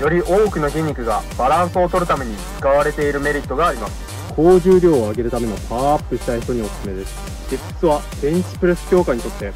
より多くの筋肉がバランスを取るために使われているメリットがあります。高重量を上げるためのパワーアップしたい人におすすめです。ディップスはベンチプレス強化にとって。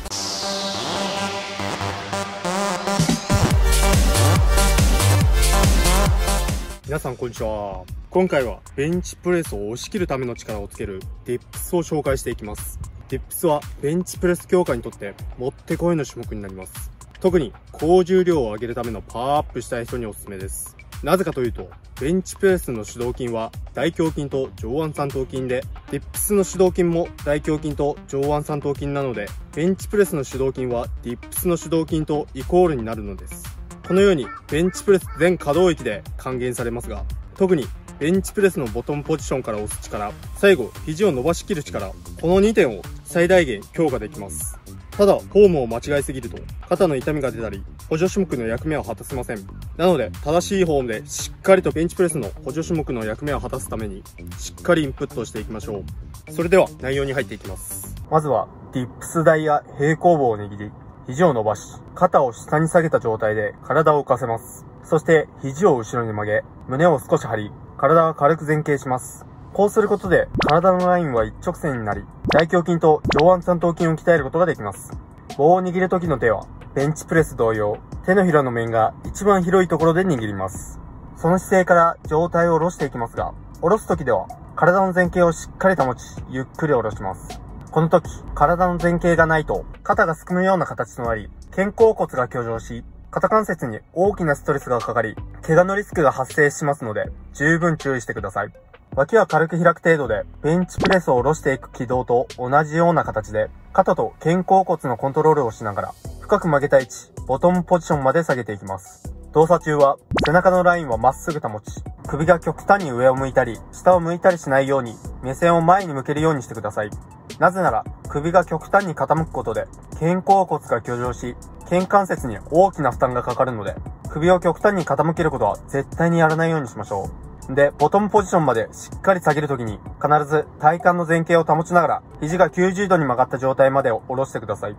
皆さんこんにちは。今回はベンチプレスを押し切るための力をつけるディップスを紹介していきます。ディップスはベンチプレス強化にとってもってこいの種目になります。特に高重量を挙げるためのパワーアップしたい人におすすめですなぜかというと、ベンチプレスの主働筋は大胸筋と上腕三頭筋で、ディップスの主働筋も大胸筋と上腕三頭筋なので、ベンチプレスの主働筋はディップスの主働筋とイコールになるのです。このように、ベンチプレス全可動域で還元されますが、特にベンチプレスのボトムポジションから押す力、最後、肘を伸ばしきる力、この2点を最大限強化できます。ただ、フォームを間違えすぎると、肩の痛みが出たり、補助種目の役目を果たせません。なので、正しいフォームでしっかりとベンチプレスの補助種目の役目を果たすために、しっかりインプットしていきましょう。それでは、内容に入っていきます。まずは、ディップス台や平行棒を握り、肘を伸ばし、肩を下に下げた状態で体を浮かせます。そして、肘を後ろに曲げ、胸を少し張り、体は軽く前傾します。こうすることで、体のラインは一直線になり、大胸筋と上腕三頭筋を鍛えることができます。棒を握る時の手は、ベンチプレス同様、手のひらの面が一番広いところで握ります。その姿勢から上体を下ろしていきますが、下ろす時では、体の前傾をしっかり保ち、ゆっくり下ろします。この時、体の前傾がないと、肩がすくむような形となり、肩甲骨が挙上し、肩関節に大きなストレスがかかり、怪我のリスクが発生しますので、十分注意してください。脇は軽く開く程度で、ベンチプレスを下ろしていく軌道と同じような形で、肩と肩甲骨のコントロールをしながら、深く曲げた位置、ボトムポジションまで下げていきます。動作中は、背中のラインはまっすぐ保ち、首が極端に上を向いたり、下を向いたりしないように、目線を前に向けるようにしてください。なぜなら、首が極端に傾くことで、肩甲骨が挙上し、肩関節に大きな負担がかかるので、首を極端に傾けることは絶対にやらないようにしましょう。で、ボトムポジションまでしっかり下げるときに、必ず体幹の前傾を保ちながら、肘が90度に曲がった状態までを下ろしてください。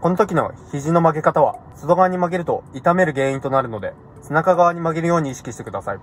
この時の肘の曲げ方は、外側に曲げると痛める原因となるので、背中側に曲げるように意識してください。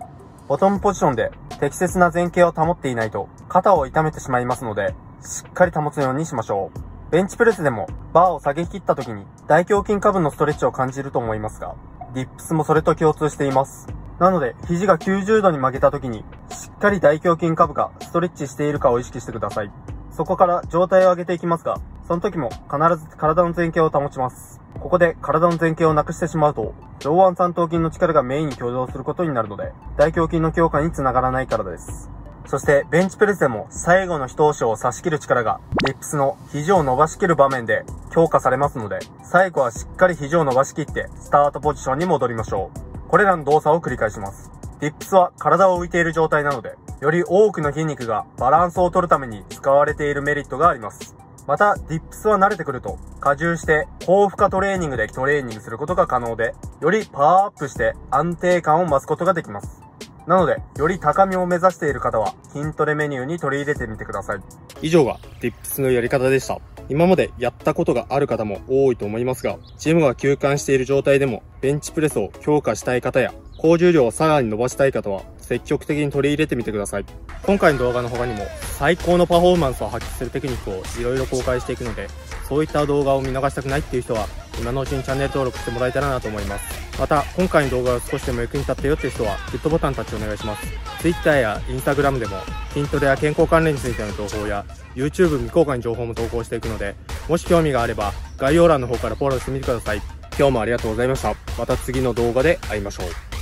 ボトムポジションで適切な前傾を保っていないと、肩を痛めてしまいますので、しっかり保つようにしましょう。ベンチプレスでも、バーを下げ切った時に、大胸筋下部のストレッチを感じると思いますが、ディップスもそれと共通しています。なので、肘が90度に曲げた時に、しっかり大胸筋下部がストレッチしているかを意識してください。そこから状態を上げていきますが、その時も必ず体の前傾を保ちます。ここで体の前傾をなくしてしまうと、上腕三頭筋の力がメインに挙動することになるので、大胸筋の強化につながらないからです。そして、ベンチプレスでも最後の一押しを差し切る力が、ディップスの肘を伸ばし切る場面で強化されますので、最後はしっかり肘を伸ばし切って、スタートポジションに戻りましょう。これらの動作を繰り返します。ディップスは体を浮いている状態なので、より多くの筋肉がバランスを取るために使われているメリットがあります。また、ディップスは慣れてくると、加重して高負荷トレーニングでトレーニングすることが可能で、よりパワーアップして安定感を増すことができます。なので、より高みを目指している方は、筋トレメニューに取り入れてみてください。以上が、ディップスのやり方でした。今までやったことがある方も多いと思いますが、ジムが休館している状態でも、ベンチプレスを強化したい方や、高重量をさらに伸ばしたい方は、積極的に取り入れてみてください。今回の動画の他にも、最高のパフォーマンスを発揮するテクニックをいろいろ公開していくので、そういった動画を見逃したくないっていう人は、今のうちにチャンネル登録してもらえたらなと思います。また、今回の動画が少しでも役に立ったよっていう人は、グッドボタンタッチお願いします。Twitter や Instagram でも、筋トレや健康関連についての情報や、YouTube 未公開の情報も投稿していくので、もし興味があれば、概要欄の方からフォローしてみてください。今日もありがとうございました。また次の動画で会いましょう。